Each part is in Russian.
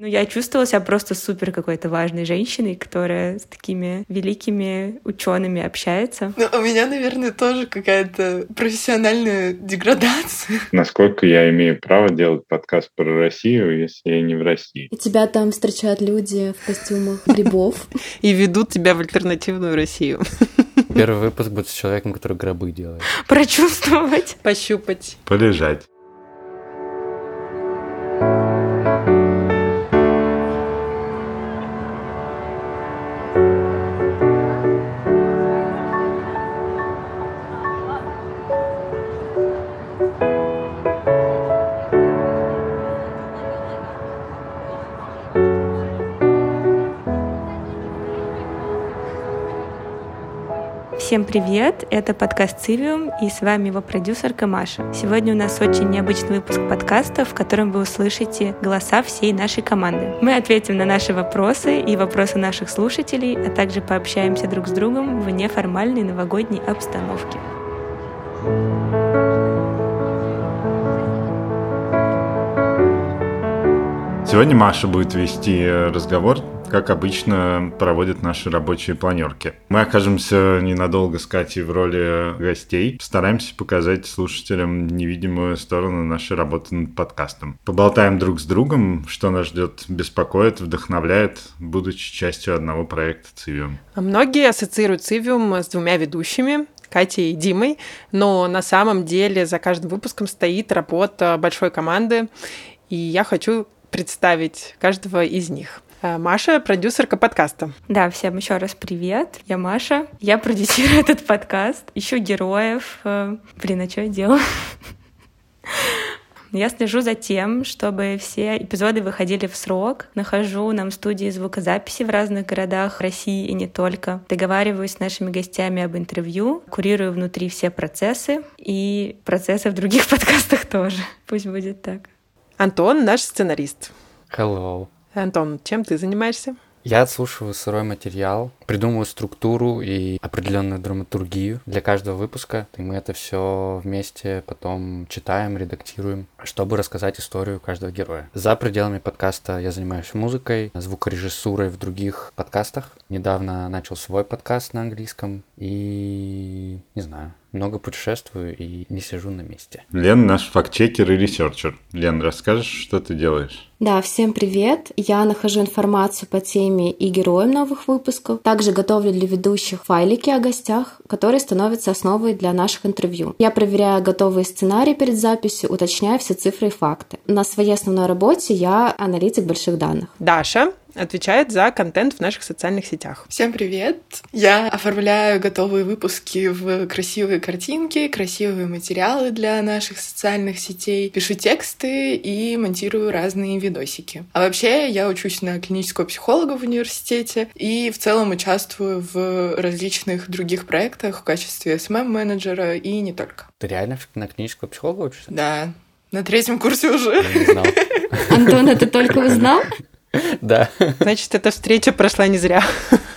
Ну, я чувствовала себя просто супер какой-то важной женщиной, которая с такими великими учеными общается. Ну, у меня, наверное, тоже какая-то профессиональная деградация. Насколько я имею право делать подкаст про Россию, если я не в России? И тебя там встречают люди в костюмах грибов. И ведут тебя в альтернативную Россию. Первый выпуск будет с человеком, который гробы делает. Прочувствовать. Пощупать. Полежать. Всем привет! Это подкаст «Цивиум» и с вами его продюсерка Маша. Сегодня у нас очень необычный выпуск подкаста, в котором вы услышите голоса всей нашей команды. Мы ответим на наши вопросы и вопросы наших слушателей, а также пообщаемся друг с другом в неформальной новогодней обстановке. Сегодня Маша будет вести разговор как обычно проводят наши рабочие планерки. Мы окажемся ненадолго с Катей в роли гостей. Стараемся показать слушателям невидимую сторону нашей работы над подкастом. Поболтаем друг с другом, что нас ждет, беспокоит, вдохновляет, будучи частью одного проекта «Цивиум». А многие ассоциируют «Цивиум» с двумя ведущими, Катей и Димой, но на самом деле за каждым выпуском стоит работа большой команды, и я хочу представить каждого из них. Э, Маша, продюсерка подкаста. Да, всем еще раз привет. Я Маша. Я продюсирую этот подкаст. Ищу героев. Э, блин, а что я делаю? Я слежу за тем, чтобы все эпизоды выходили в срок. Нахожу нам студии звукозаписи в разных городах России и не только. Договариваюсь с нашими гостями об интервью, курирую внутри все процессы и процессы в других подкастах тоже. Пусть будет так. Антон, наш сценарист. Hello. Антон, чем ты занимаешься? Я отслушиваю сырой материал, придумываю структуру и определенную драматургию для каждого выпуска, и мы это все вместе потом читаем, редактируем, чтобы рассказать историю каждого героя. За пределами подкаста я занимаюсь музыкой, звукорежиссурой в других подкастах. Недавно начал свой подкаст на английском и не знаю, много путешествую и не сижу на месте. Лен наш фактчекер и researcher. Лен, расскажешь, что ты делаешь? Да, всем привет. Я нахожу информацию по теме и героям новых выпусков. Также готовлю для ведущих файлики о гостях, которые становятся основой для наших интервью. Я проверяю готовые сценарии перед записью, уточняю все цифры и факты. На своей основной работе я аналитик больших данных. Даша, отвечает за контент в наших социальных сетях. Всем привет! Я оформляю готовые выпуски в красивые картинки, красивые материалы для наших социальных сетей, пишу тексты и монтирую разные видосики. А вообще я учусь на клинического психолога в университете и в целом участвую в различных других проектах в качестве SMM-менеджера и не только. Ты реально на клинического психолога учишься? Да, на третьем курсе уже. Я не знал. Антон, это только узнал? Да. Значит, эта встреча прошла не зря.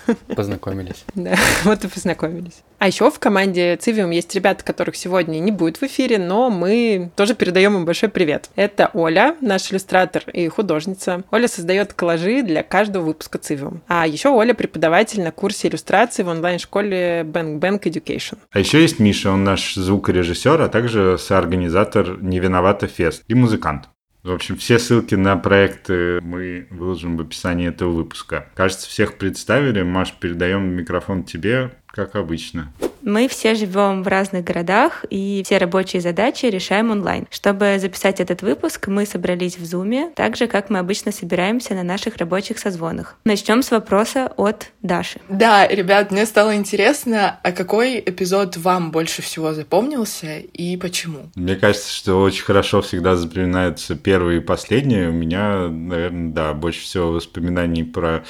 Познакомились. Да, вот и познакомились. А еще в команде Цивиум есть ребята, которых сегодня не будет в эфире, но мы тоже передаем им большой привет. Это Оля, наш иллюстратор и художница. Оля создает коллажи для каждого выпуска Цивиум. А еще Оля преподаватель на курсе иллюстрации в онлайн-школе Bank Bank Education. А еще есть Миша, он наш звукорежиссер, а также соорганизатор «Не виновата фест» и музыкант. В общем, все ссылки на проекты мы выложим в описании этого выпуска. Кажется, всех представили. Маш, передаем микрофон тебе, как обычно. Мы все живем в разных городах, и все рабочие задачи решаем онлайн. Чтобы записать этот выпуск, мы собрались в Зуме, так же, как мы обычно собираемся на наших рабочих созвонах. Начнем с вопроса от Даши. Да, ребят, мне стало интересно, а какой эпизод вам больше всего запомнился и почему? Мне кажется, что очень хорошо всегда запоминаются первые и последние. У меня, наверное, да, больше всего воспоминаний про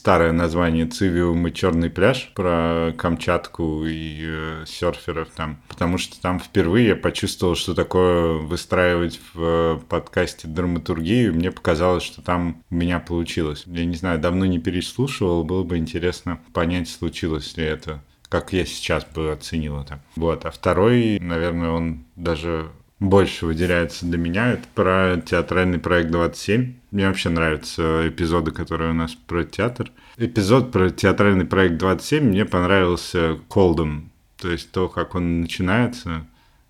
старое название Цивиум и Черный пляж про Камчатку и э, серферов там. Потому что там впервые я почувствовал, что такое выстраивать в э, подкасте драматургию. Мне показалось, что там у меня получилось. Я не знаю, давно не переслушивал, было бы интересно понять, случилось ли это как я сейчас бы оценил это. Вот. А второй, наверное, он даже больше выделяется для меня. Это про театральный проект 27. Мне вообще нравятся эпизоды, которые у нас про театр. Эпизод про театральный проект 27 мне понравился колдом. То есть то, как он начинается.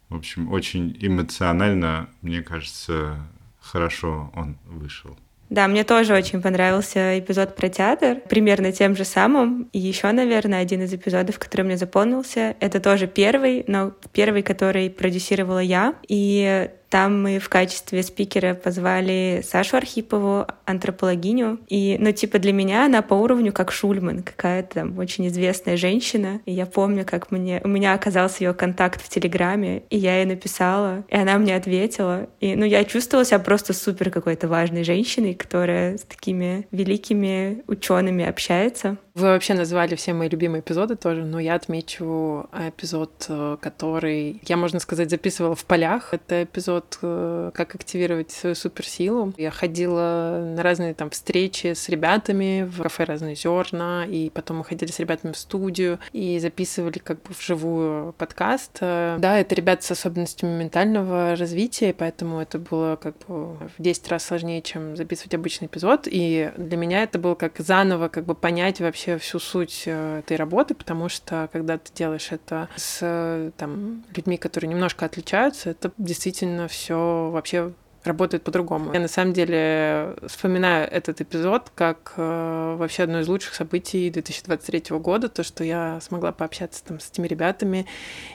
В общем, очень эмоционально, мне кажется, хорошо он вышел. Да, мне тоже очень понравился эпизод про театр, примерно тем же самым. И еще, наверное, один из эпизодов, который мне запомнился, это тоже первый, но первый, который продюсировала я. И там мы в качестве спикера позвали Сашу Архипову, антропологиню. И, ну, типа, для меня она по уровню как Шульман, какая-то там очень известная женщина. И я помню, как мне... у меня оказался ее контакт в Телеграме, и я ей написала, и она мне ответила. И, ну, я чувствовала себя просто супер какой-то важной женщиной, которая с такими великими учеными общается. Вы вообще назвали все мои любимые эпизоды тоже, но я отмечу эпизод, э, который я, можно сказать, записывала в полях. Это эпизод э, «Как активировать свою суперсилу». Я ходила на разные там встречи с ребятами в кафе «Разные зерна», и потом мы ходили с ребятами в студию и записывали как бы вживую подкаст. Э, да, это ребята с особенностями ментального развития, поэтому это было как бы в 10 раз сложнее, чем записывать обычный эпизод. И для меня это было как заново как бы понять вообще вообще всю суть э, этой работы, потому что когда ты делаешь это с там, людьми, которые немножко отличаются, это действительно все вообще работает по-другому. Я на самом деле вспоминаю этот эпизод как э, вообще одно из лучших событий 2023 года, то, что я смогла пообщаться там с этими ребятами,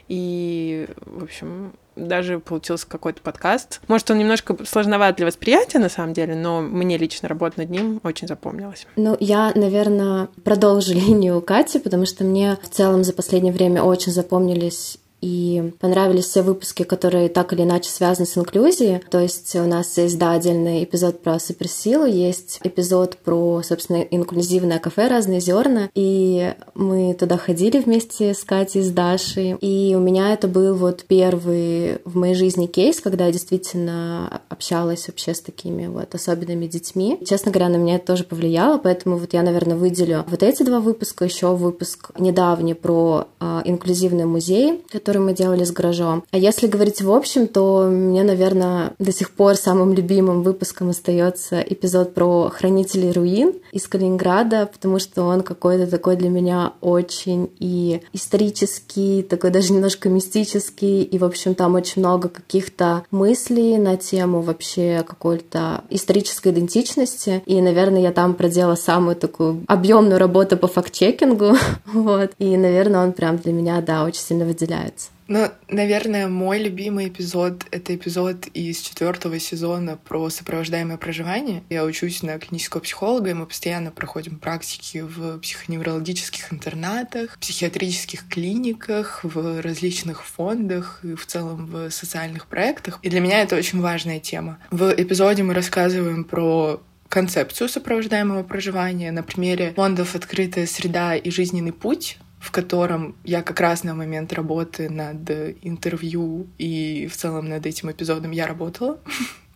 и, в общем, даже получился какой-то подкаст. Может, он немножко сложноват для восприятия, на самом деле, но мне лично работа над ним очень запомнилась. Ну, я, наверное, продолжу линию Кати, потому что мне в целом за последнее время очень запомнились и понравились все выпуски, которые так или иначе связаны с инклюзией. То есть у нас есть, да, отдельный эпизод про суперсилу, есть эпизод про, собственно, инклюзивное кафе «Разные зерна», и мы туда ходили вместе с Катей, с Дашей, и у меня это был вот первый в моей жизни кейс, когда я действительно общалась вообще с такими вот особенными детьми. Честно говоря, на меня это тоже повлияло, поэтому вот я, наверное, выделю вот эти два выпуска, еще выпуск недавний про э, инклюзивный музей, который который мы делали с гаражом. А если говорить в общем, то мне, наверное, до сих пор самым любимым выпуском остается эпизод про хранителей руин из Калининграда, потому что он какой-то такой для меня очень и исторический, такой даже немножко мистический, и, в общем, там очень много каких-то мыслей на тему вообще какой-то исторической идентичности, и, наверное, я там проделала самую такую объемную работу по факт-чекингу, вот, и, наверное, он прям для меня, да, очень сильно выделяется. Ну, наверное, мой любимый эпизод — это эпизод из четвертого сезона про сопровождаемое проживание. Я учусь на клинического психолога, и мы постоянно проходим практики в психоневрологических интернатах, психиатрических клиниках, в различных фондах и в целом в социальных проектах. И для меня это очень важная тема. В эпизоде мы рассказываем про концепцию сопровождаемого проживания на примере фондов «Открытая среда» и «Жизненный путь», в котором я как раз на момент работы над интервью и в целом над этим эпизодом я работала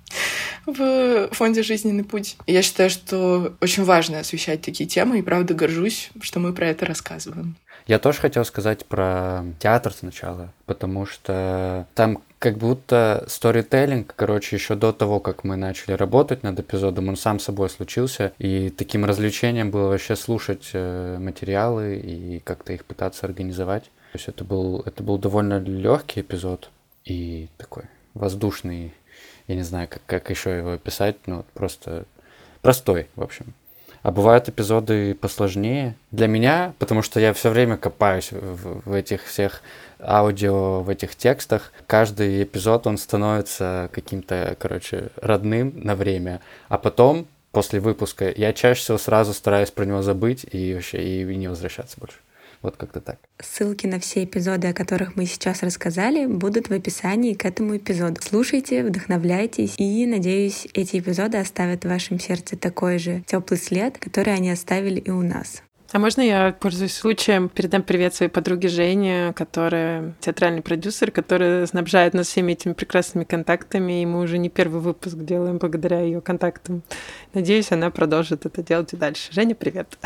в фонде «Жизненный путь». я считаю, что очень важно освещать такие темы, и правда горжусь, что мы про это рассказываем. Я тоже хотел сказать про театр сначала, потому что там как будто сторителлинг, короче, еще до того, как мы начали работать над эпизодом, он сам собой случился, и таким развлечением было вообще слушать э, материалы и как-то их пытаться организовать. То есть это был, это был довольно легкий эпизод и такой воздушный, я не знаю, как, как еще его описать, но просто простой, в общем. А бывают эпизоды посложнее. Для меня, потому что я все время копаюсь в, в этих всех аудио, в этих текстах. Каждый эпизод, он становится каким-то, короче, родным на время. А потом, после выпуска, я чаще всего сразу стараюсь про него забыть и вообще и не возвращаться больше. Вот как-то так. Ссылки на все эпизоды, о которых мы сейчас рассказали, будут в описании к этому эпизоду. Слушайте, вдохновляйтесь, и, надеюсь, эти эпизоды оставят в вашем сердце такой же теплый след, который они оставили и у нас. А можно я, пользуюсь случаем, передам привет своей подруге Жене, которая театральный продюсер, которая снабжает нас всеми этими прекрасными контактами, и мы уже не первый выпуск делаем благодаря ее контактам. Надеюсь, она продолжит это делать и дальше. Женя, привет!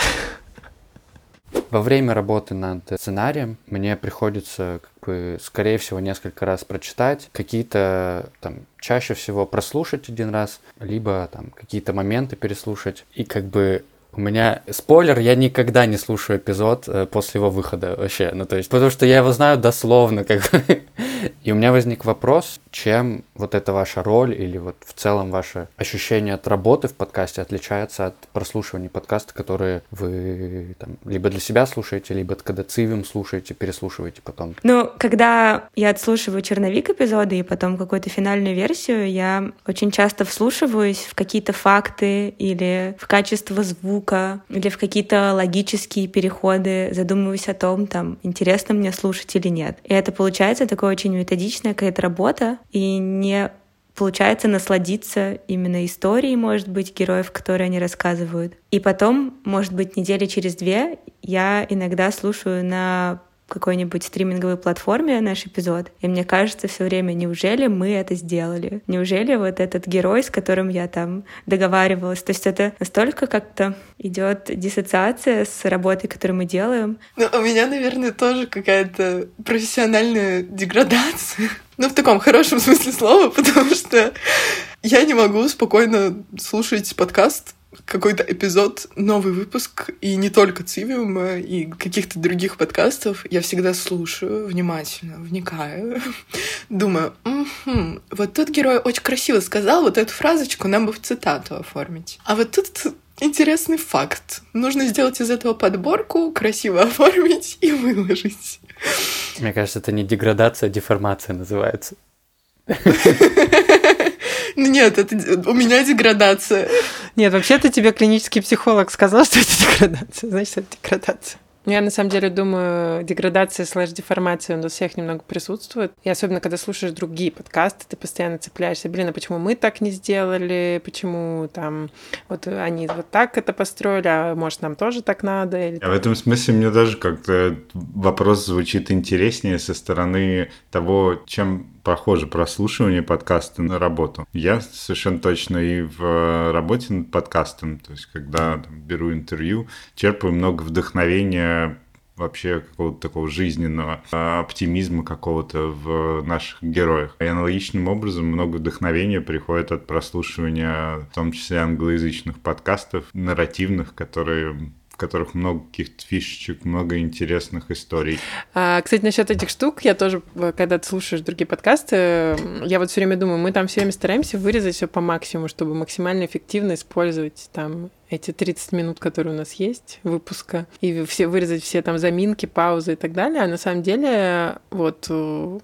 Во время работы над сценарием мне приходится, как бы, скорее всего, несколько раз прочитать, какие-то там чаще всего прослушать один раз, либо там какие-то моменты переслушать. И как бы у меня спойлер, я никогда не слушаю эпизод э, после его выхода вообще. Ну, то есть, потому что я его знаю дословно, как. И у меня возник вопрос, чем вот эта ваша роль или вот в целом ваше ощущение от работы в подкасте отличается от прослушивания подкаста, которые вы там либо для себя слушаете, либо когда цивим слушаете, переслушиваете потом? Ну, когда я отслушиваю черновик эпизода и потом какую-то финальную версию, я очень часто вслушиваюсь в какие-то факты или в качество звука, или в какие-то логические переходы, задумываюсь о том, там, интересно мне слушать или нет. И это получается такое очень методичная какая-то работа, и не получается насладиться именно историей, может быть, героев, которые они рассказывают. И потом, может быть, недели через две я иногда слушаю на какой-нибудь стриминговой платформе наш эпизод, и мне кажется все время, неужели мы это сделали? Неужели вот этот герой, с которым я там договаривалась? То есть это настолько как-то идет диссоциация с работой, которую мы делаем. Ну, у меня, наверное, тоже какая-то профессиональная деградация. Ну, в таком хорошем смысле слова, потому что я не могу спокойно слушать подкаст какой-то эпизод, новый выпуск, и не только Цивиума, и каких-то других подкастов, я всегда слушаю внимательно, вникаю, думаю, угу, вот тут герой очень красиво сказал вот эту фразочку, нам бы в цитату оформить. А вот тут интересный факт. Нужно сделать из этого подборку, красиво оформить и выложить. Мне кажется, это не деградация, а деформация называется. Ну нет, это у меня деградация. Нет, вообще-то тебе клинический психолог сказал, что это деградация. Значит, это деградация. Я на самом деле думаю, деградация слэш деформация у нас всех немного присутствует. И особенно, когда слушаешь другие подкасты, ты постоянно цепляешься. Блин, а почему мы так не сделали? Почему там вот они вот так это построили, а может нам тоже так надо? Или... А в этом смысле мне даже как-то вопрос звучит интереснее со стороны того, чем похоже прослушивание подкаста на работу. Я совершенно точно и в работе над подкастом, то есть когда там, беру интервью, черпаю много вдохновения вообще какого-то такого жизненного оптимизма какого-то в наших героях. И аналогичным образом много вдохновения приходит от прослушивания, в том числе англоязычных подкастов, нарративных, которые в которых много каких-то фишечек, много интересных историй. А, кстати, насчет этих штук, я тоже, э, когда ты слушаешь другие подкасты, я вот все время думаю, мы там все время стараемся вырезать все по максимуму, чтобы максимально эффективно использовать там эти 30 минут, которые у нас есть выпуска, и все вырезать все там заминки, паузы и так далее. А на самом деле, вот э,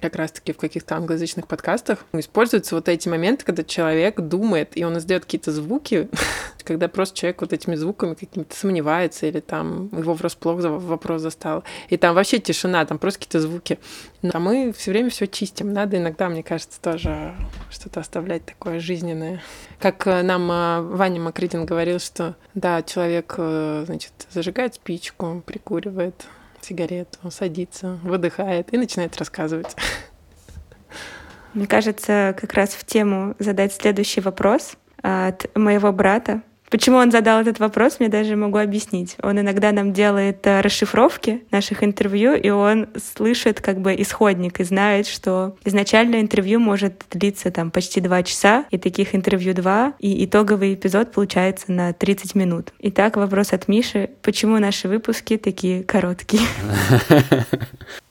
как раз-таки в каких-то англоязычных подкастах используются вот эти моменты, когда человек думает, и он издает какие-то звуки, когда просто человек вот этими звуками какими-то сомневается, или там его врасплох вопрос застал. И там вообще тишина, там просто какие-то звуки. А мы все время все чистим. Надо иногда, мне кажется, тоже что-то оставлять такое жизненное. Как э, нам э, Ваня Макритин говорил, что да, человек, э, значит, зажигает спичку, прикуривает, сигарету, садится, выдыхает и начинает рассказывать. Мне кажется, как раз в тему задать следующий вопрос от моего брата, Почему он задал этот вопрос, мне даже могу объяснить. Он иногда нам делает э, расшифровки наших интервью, и он слышит как бы исходник и знает, что изначально интервью может длиться там почти два часа, и таких интервью два, и итоговый эпизод получается на 30 минут. Итак, вопрос от Миши. Почему наши выпуски такие короткие?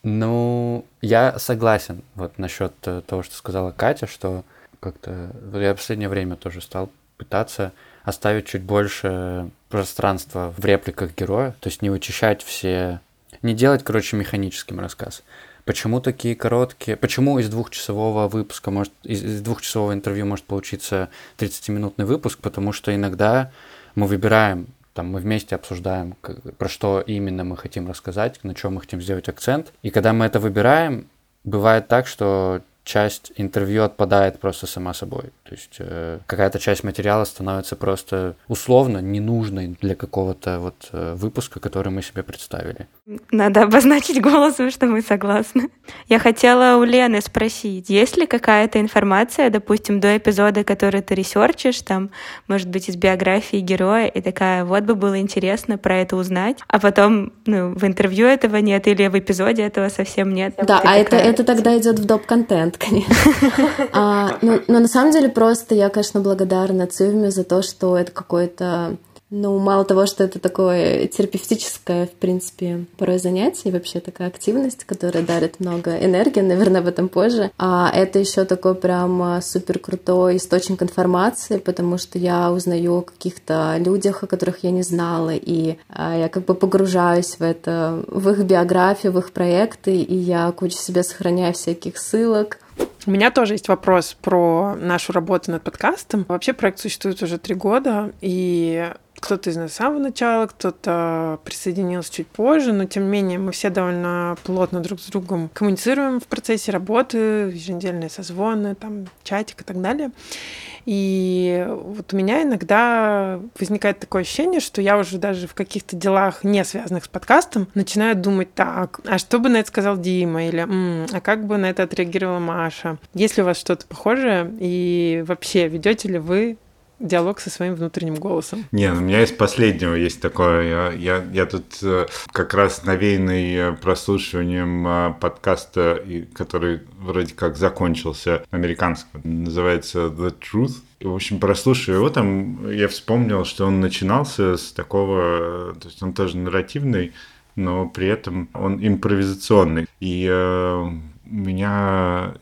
Ну, я согласен вот насчет э, того, что сказала Катя, что как-то я в последнее время тоже стал пытаться оставить чуть больше пространства в репликах героя, то есть не вычищать все, не делать, короче, механическим рассказ. Почему такие короткие? Почему из двухчасового выпуска может, из, из двухчасового интервью может получиться 30-минутный выпуск? Потому что иногда мы выбираем, там мы вместе обсуждаем, про что именно мы хотим рассказать, на чем мы хотим сделать акцент. И когда мы это выбираем, бывает так, что часть интервью отпадает просто сама собой. То есть э, какая-то часть материала становится просто условно ненужной для какого-то вот э, выпуска, который мы себе представили. Надо обозначить голосом, что мы согласны. Я хотела у Лены спросить, есть ли какая-то информация, допустим, до эпизода, который ты ресерчишь, там, может быть, из биографии героя, и такая, вот бы было интересно про это узнать, а потом, ну, в интервью этого нет, или в эпизоде этого совсем нет. Да, а это, это тогда идет в доп-контент, конечно. а, ну, но на самом деле просто я, конечно, благодарна Цивме за то, что это какой-то ну, мало того, что это такое терапевтическое, в принципе, порой занятие, вообще такая активность, которая дарит много энергии, наверное, об этом позже. А это еще такой прям а, супер крутой источник информации, потому что я узнаю о каких-то людях, о которых я не знала, и а, я как бы погружаюсь в это, в их биографию, в их проекты, и я кучу себе сохраняю всяких ссылок, у меня тоже есть вопрос про нашу работу над подкастом. Вообще проект существует уже три года, и кто-то из нас с самого начала, кто-то присоединился чуть позже, но тем не менее мы все довольно плотно друг с другом коммуницируем в процессе работы, еженедельные созвоны, там, чатик и так далее. И вот у меня иногда возникает такое ощущение, что я уже даже в каких-то делах, не связанных с подкастом, начинаю думать так, а что бы на это сказал Дима? Или М, а как бы на это отреагировала Маша? Есть ли у вас что-то похожее? И вообще, ведете ли вы диалог со своим внутренним голосом. Не, ну, у меня из последнего есть такое. Я, я, я тут э, как раз навеянный э, прослушиванием э, подкаста, который вроде как закончился, американского, называется The Truth. В общем, прослушивая его, там я вспомнил, что он начинался с такого, то есть он тоже нарративный, но при этом он импровизационный. И э, меня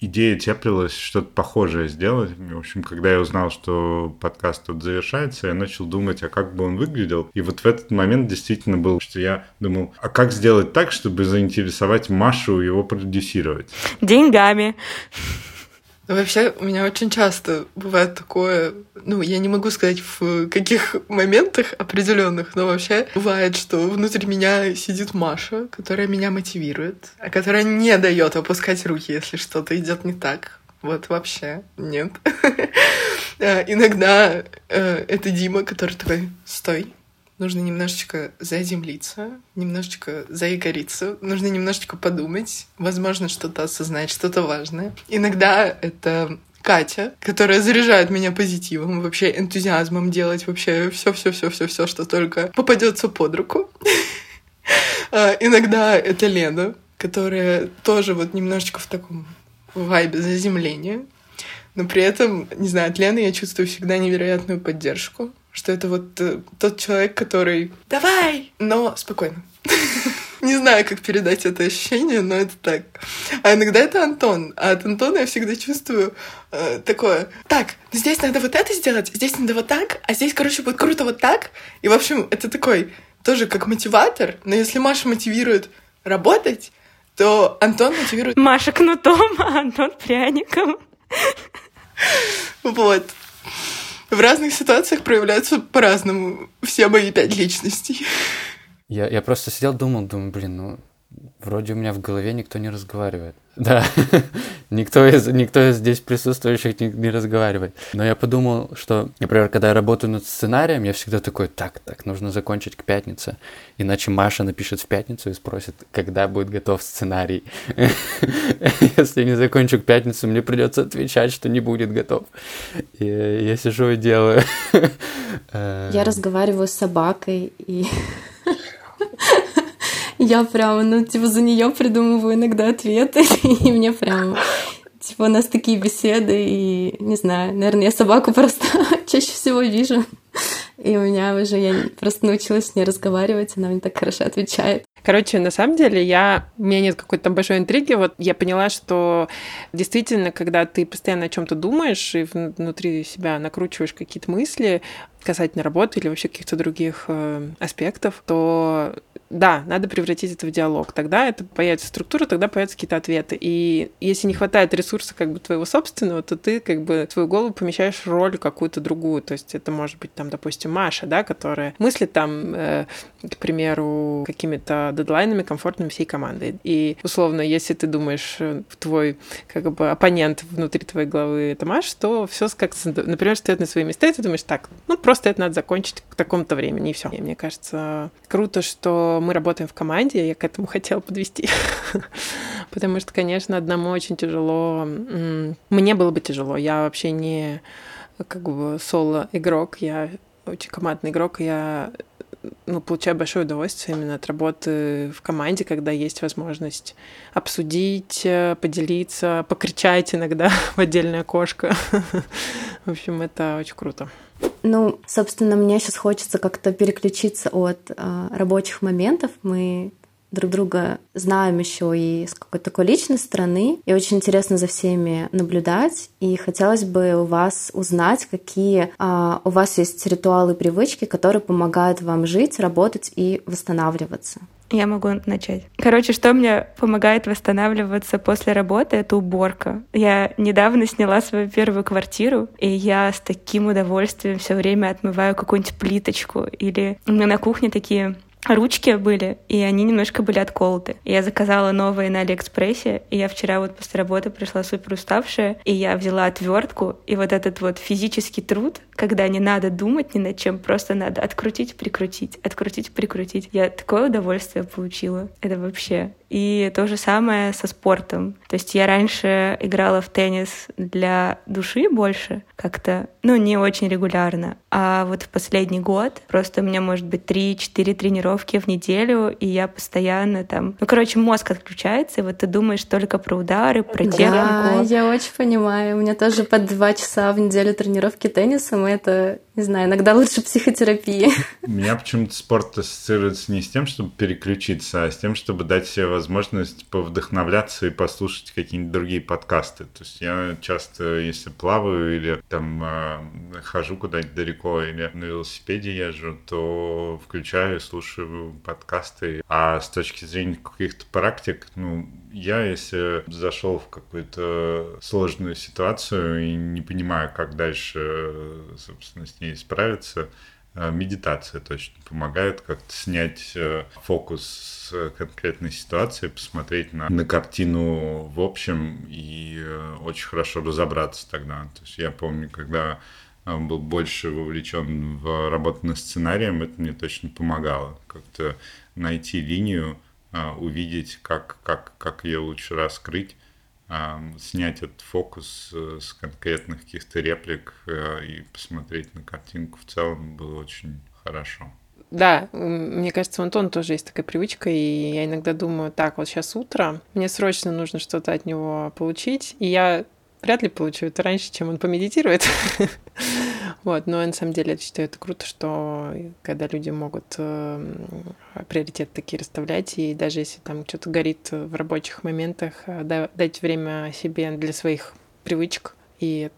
идея теплилась что-то похожее сделать. В общем, когда я узнал, что подкаст тут завершается, я начал думать, а как бы он выглядел. И вот в этот момент действительно был, что я думал, а как сделать так, чтобы заинтересовать Машу его продюсировать? Деньгами. Вообще, у меня очень часто бывает такое, ну, я не могу сказать в каких моментах определенных, но вообще бывает, что внутри меня сидит Маша, которая меня мотивирует, а которая не дает опускать руки, если что-то идет не так. Вот вообще нет. А, иногда э, это Дима, который такой, стой, нужно немножечко заземлиться, немножечко заикариться, нужно немножечко подумать, возможно, что-то осознать, что-то важное. Иногда это Катя, которая заряжает меня позитивом, вообще энтузиазмом делать вообще все, все, все, все, все, что только попадется под руку. А, иногда это Лена, которая тоже вот немножечко в таком вайбе заземления. Но при этом, не знаю, от Лены я чувствую всегда невероятную поддержку что это вот э, тот человек, который «давай!», но спокойно. Не знаю, как передать это ощущение, но это так. А иногда это Антон. А от Антона я всегда чувствую э, такое. Так, здесь надо вот это сделать, здесь надо вот так, а здесь, короче, будет круто вот так. И, в общем, это такой тоже как мотиватор. Но если Маша мотивирует работать, то Антон мотивирует... Маша кнутом, а Антон пряником. Вот в разных ситуациях проявляются по-разному все мои пять личностей. Я, я просто сидел, думал, думаю, блин, ну, вроде у меня в голове никто не разговаривает. Да, никто, из, никто из здесь присутствующих не, не разговаривает. Но я подумал, что, например, когда я работаю над сценарием, я всегда такой, так, так, нужно закончить к пятнице. Иначе Маша напишет в пятницу и спросит, когда будет готов сценарий. Если не закончу к пятницу, мне придется отвечать, что не будет готов. И я сижу и делаю. Я разговариваю с собакой и я прям, ну, типа, за нее придумываю иногда ответы, и мне прям Типа у нас такие беседы, и не знаю, наверное, я собаку просто чаще всего вижу. И у меня уже я просто научилась с ней разговаривать, она мне так хорошо отвечает. Короче, на самом деле, я, у меня нет какой-то там большой интриги. Вот я поняла, что действительно, когда ты постоянно о чем-то думаешь и внутри себя накручиваешь какие-то мысли, касательно работы или вообще каких-то других э, аспектов, то да, надо превратить это в диалог. Тогда это появится структура, тогда появятся какие-то ответы. И если не хватает ресурса как бы твоего собственного, то ты как бы твою голову помещаешь в роль какую-то другую. То есть это может быть там, допустим, Маша, да, которая мыслит там, э, к примеру, какими-то дедлайнами комфортными всей команды. И условно, если ты думаешь, э, твой как бы оппонент внутри твоей головы это Маша, то все как например, стоит на свои места, и ты думаешь, так, ну просто это надо закончить к такому-то времени, и все. И мне кажется, круто, что мы работаем в команде, я к этому хотела подвести. Потому что, конечно, одному очень тяжело. Мне было бы тяжело. Я вообще не как бы соло-игрок, я очень командный игрок, я ну, получаю большое удовольствие именно от работы в команде, когда есть возможность обсудить, э, поделиться, покричать иногда в отдельное окошко. В общем, это очень круто. Ну, собственно, мне сейчас хочется как-то переключиться от э, рабочих моментов. Мы друг друга знаем еще и с какой-то такой личной стороны. И очень интересно за всеми наблюдать. И хотелось бы у вас узнать, какие а, у вас есть ритуалы, привычки, которые помогают вам жить, работать и восстанавливаться. Я могу начать. Короче, что мне помогает восстанавливаться после работы, это уборка. Я недавно сняла свою первую квартиру, и я с таким удовольствием все время отмываю какую-нибудь плиточку. Или у меня на кухне такие ручки были, и они немножко были отколоты. Я заказала новые на Алиэкспрессе, и я вчера вот после работы пришла супер уставшая, и я взяла отвертку, и вот этот вот физический труд, когда не надо думать ни над чем, просто надо открутить, прикрутить, открутить, прикрутить. Я такое удовольствие получила. Это вообще и то же самое со спортом. То есть я раньше играла в теннис для души больше, как-то, ну, не очень регулярно. А вот в последний год просто у меня может быть 3-4 тренировки в неделю, и я постоянно там... Ну, короче, мозг отключается, и вот ты думаешь только про удары, про технику. Да, я очень понимаю. У меня тоже по два часа в неделю тренировки теннисом, и это не знаю, иногда лучше психотерапии. У меня почему-то спорт ассоциируется не с тем, чтобы переключиться, а с тем, чтобы дать себе возможность повдохновляться и послушать какие-нибудь другие подкасты. То есть я часто, если плаваю или там э, хожу куда-нибудь далеко или на велосипеде езжу, то включаю, слушаю подкасты. А с точки зрения каких-то практик, ну, я, если зашел в какую-то сложную ситуацию и не понимаю, как дальше, собственно, с ней справиться, э, медитация точно помогает как-то снять э, фокус конкретной ситуации, посмотреть на, на картину в общем и э, очень хорошо разобраться тогда. То есть я помню, когда был больше вовлечен в работу над сценарием, это мне точно помогало. Как-то найти линию, а, увидеть, как, как, как ее лучше раскрыть, снять этот фокус э, с конкретных каких-то реплик э, и посмотреть на картинку в целом было очень хорошо. Да, мне кажется, у Антона тоже есть такая привычка, и я иногда думаю, так, вот сейчас утро, мне срочно нужно что-то от него получить, и я вряд ли получу это раньше, чем он помедитирует. Вот, но на самом деле я считаю это круто, что когда люди могут э, приоритеты такие расставлять, и даже если там что-то горит в рабочих моментах, э, дать время себе для своих привычек, и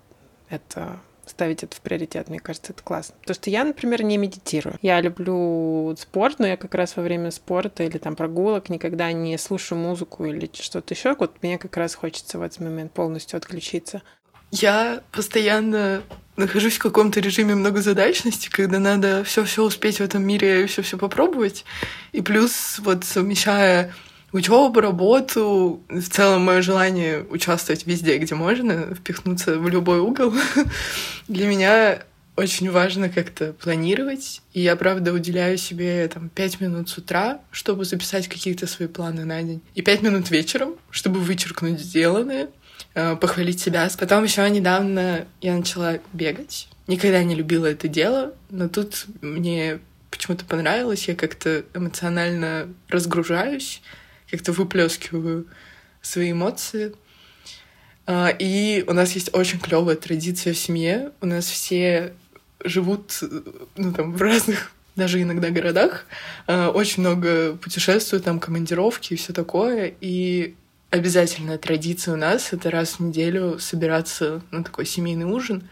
это ставить это в приоритет, мне кажется, это классно. Потому что я, например, не медитирую. Я люблю спорт, но я как раз во время спорта или там прогулок никогда не слушаю музыку или что-то еще. Вот мне как раз хочется в этот момент полностью отключиться. Я постоянно нахожусь в каком-то режиме многозадачности, когда надо все-все успеть в этом мире, все-все попробовать. И плюс вот совмещая учебу, работу, в целом мое желание участвовать везде, где можно, впихнуться в любой угол, для меня очень важно как-то планировать. И я, правда, уделяю себе там пять минут с утра, чтобы записать какие-то свои планы на день. И пять минут вечером, чтобы вычеркнуть сделанное. Э, похвалить себя. Потом еще недавно я начала бегать. Никогда не любила это дело, но тут мне почему-то понравилось. Я как-то эмоционально разгружаюсь, как-то выплескиваю свои эмоции. А, и у нас есть очень клевая традиция в семье. У нас все живут ну, там, в разных даже иногда городах, а, очень много путешествуют, там командировки и все такое. И обязательная традиция у нас — это раз в неделю собираться на такой семейный ужин.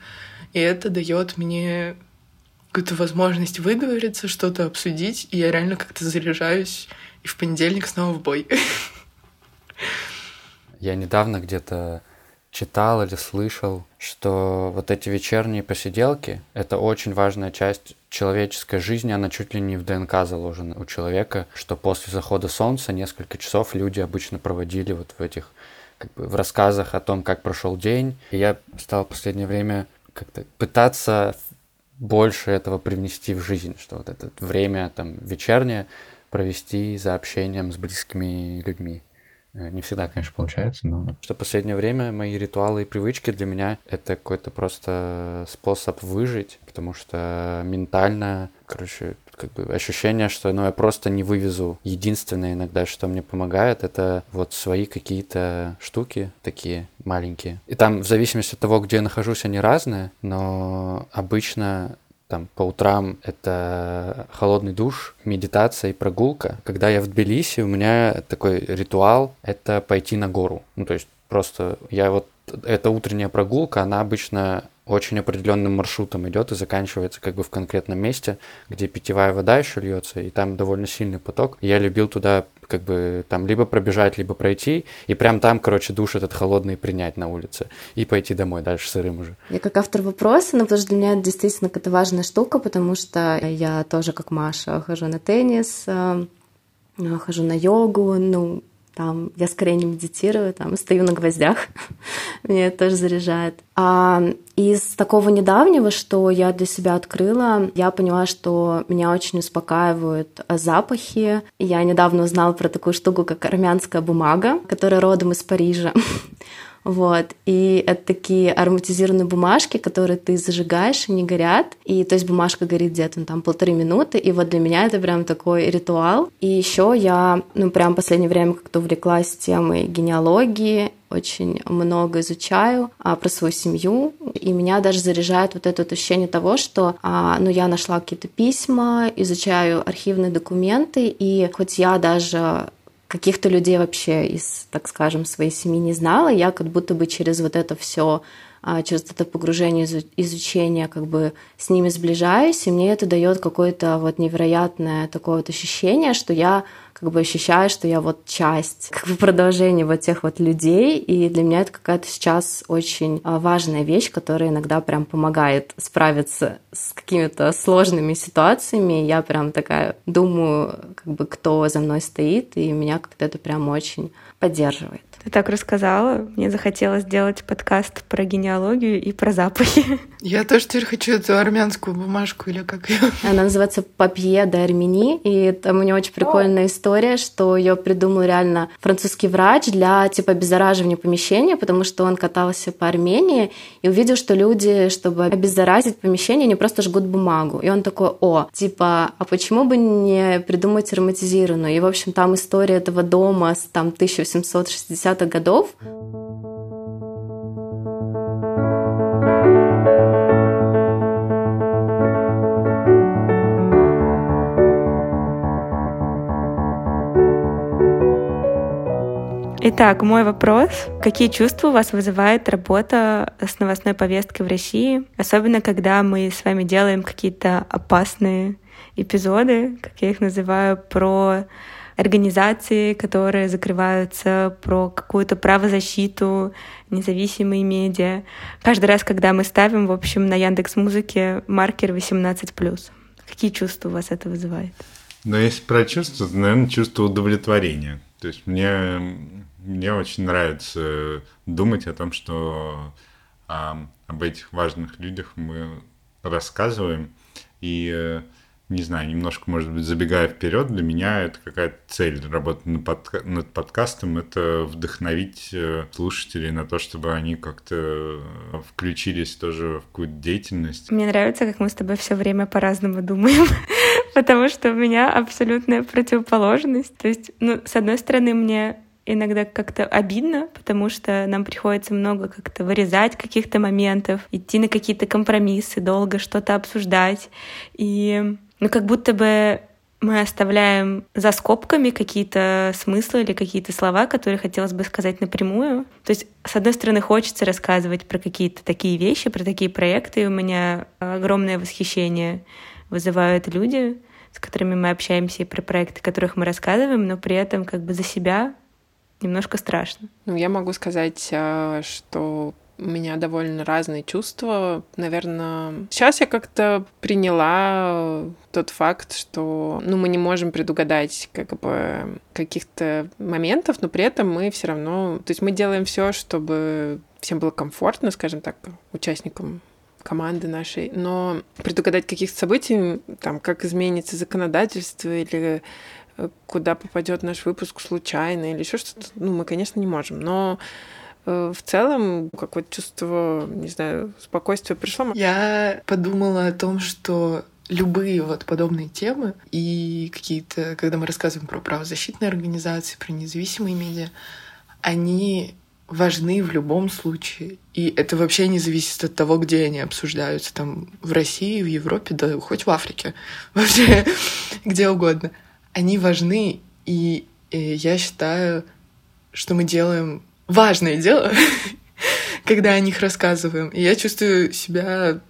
И это дает мне какую-то возможность выговориться, что-то обсудить, и я реально как-то заряжаюсь, и в понедельник снова в бой. Я недавно где-то читал или слышал, что вот эти вечерние посиделки — это очень важная часть человеческой жизни, она чуть ли не в ДНК заложена у человека, что после захода солнца несколько часов люди обычно проводили вот в этих как бы в рассказах о том, как прошел день. И я стал в последнее время как-то пытаться больше этого привнести в жизнь, что вот это время там вечернее провести за общением с близкими людьми. Э, не всегда, конечно, получается, но... Что последнее время мои ритуалы и привычки для меня — это какой-то просто способ выжить, потому что ментально, короче, как бы ощущение, что ну, я просто не вывезу. Единственное иногда, что мне помогает, это вот свои какие-то штуки такие маленькие. И там в зависимости от того, где я нахожусь, они разные, но обычно там по утрам это холодный душ, медитация и прогулка. Когда я в Тбилиси, у меня такой ритуал — это пойти на гору. Ну, то есть просто я вот... Эта утренняя прогулка, она обычно очень определенным маршрутом идет и заканчивается как бы в конкретном месте, где питьевая вода еще льется, и там довольно сильный поток. Я любил туда как бы там либо пробежать, либо пройти, и прям там, короче, душ этот холодный принять на улице, и пойти домой дальше сырым уже. Я как автор вопроса, но потому что для меня это действительно какая-то важная штука, потому что я тоже, как Маша, хожу на теннис, э, хожу на йогу, ну, там я скорее не медитирую, там стою на гвоздях, меня это тоже заряжает. А из такого недавнего, что я для себя открыла, я поняла, что меня очень успокаивают запахи. Я недавно узнала про такую штуку, как армянская бумага, которая родом из Парижа. Вот. И это такие ароматизированные бумажки, которые ты зажигаешь, они горят. И то есть бумажка горит где-то ну, там полторы минуты. И вот для меня это прям такой ритуал. И еще я, ну, прям в последнее время как-то увлеклась темой генеалогии очень много изучаю а, про свою семью, и меня даже заряжает вот это вот ощущение того, что а, ну, я нашла какие-то письма, изучаю архивные документы, и хоть я даже каких-то людей вообще из, так скажем, своей семьи не знала, я как будто бы через вот это все а, через это погружение, изучение, как бы с ними сближаюсь, и мне это дает какое-то вот невероятное такое вот ощущение, что я как бы ощущаю, что я вот часть, как бы продолжение вот тех вот людей, и для меня это какая-то сейчас очень а, важная вещь, которая иногда прям помогает справиться с какими-то сложными ситуациями. Я прям такая думаю, как бы кто за мной стоит, и меня как-то это прям очень поддерживает. Ты так рассказала, мне захотелось сделать подкаст про генеалогию и про запахи. Я тоже теперь хочу эту армянскую бумажку или как ее. Она называется Папье де Армени, и там у нее очень прикольная история, что ее придумал реально французский врач для типа обеззараживания помещения, потому что он катался по Армении и увидел, что люди, чтобы обеззаразить помещение, не просто жгут бумагу. И он такой, о, типа, а почему бы не придумать ароматизированную? И, в общем, там история этого дома с там 1860 60-х годов. Итак, мой вопрос. Какие чувства у вас вызывает работа с новостной повесткой в России? Особенно, когда мы с вами делаем какие-то опасные эпизоды, как я их называю, про организации, которые закрываются, про какую-то правозащиту, независимые медиа. Каждый раз, когда мы ставим, в общем, на Яндекс Музыке маркер 18+. Какие чувства у вас это вызывает? Ну, если про чувства, то, наверное, чувство удовлетворения. То есть мне, мне очень нравится думать о том, что а, об этих важных людях мы рассказываем. И э, не знаю, немножко, может быть, забегая вперед, для меня это какая-то цель работы над, подка- над подкастом, это вдохновить э, слушателей на то, чтобы они как-то включились тоже в какую-то деятельность. Мне нравится, как мы с тобой все время по-разному думаем, потому что у меня абсолютная противоположность. То есть, ну, с одной стороны, мне иногда как-то обидно, потому что нам приходится много как-то вырезать каких-то моментов, идти на какие-то компромиссы, долго что-то обсуждать. И ну, как будто бы мы оставляем за скобками какие-то смыслы или какие-то слова, которые хотелось бы сказать напрямую. То есть, с одной стороны, хочется рассказывать про какие-то такие вещи, про такие проекты, и у меня огромное восхищение вызывают люди, с которыми мы общаемся, и про проекты, о которых мы рассказываем, но при этом как бы за себя немножко страшно. Ну, я могу сказать, а, что у меня довольно разные чувства. Наверное, сейчас я как-то приняла тот факт, что ну, мы не можем предугадать как бы каких-то моментов, но при этом мы все равно, то есть мы делаем все, чтобы всем было комфортно, скажем так, участникам команды нашей, но предугадать каких-то событий, там, как изменится законодательство или э, куда попадет наш выпуск случайно или еще что-то, ну, мы, конечно, не можем. Но Э, в целом какое-то чувство, не знаю, спокойствия пришло. Я подумала о том, что любые вот подобные темы и какие-то, когда мы рассказываем про правозащитные организации, про независимые медиа, они важны в любом случае. И это вообще не зависит от того, где они обсуждаются. Там в России, в Европе, да хоть в Африке. Вообще где угодно. Они важны, и, и я считаю, что мы делаем важное дело, когда о них рассказываем. И я чувствую себя,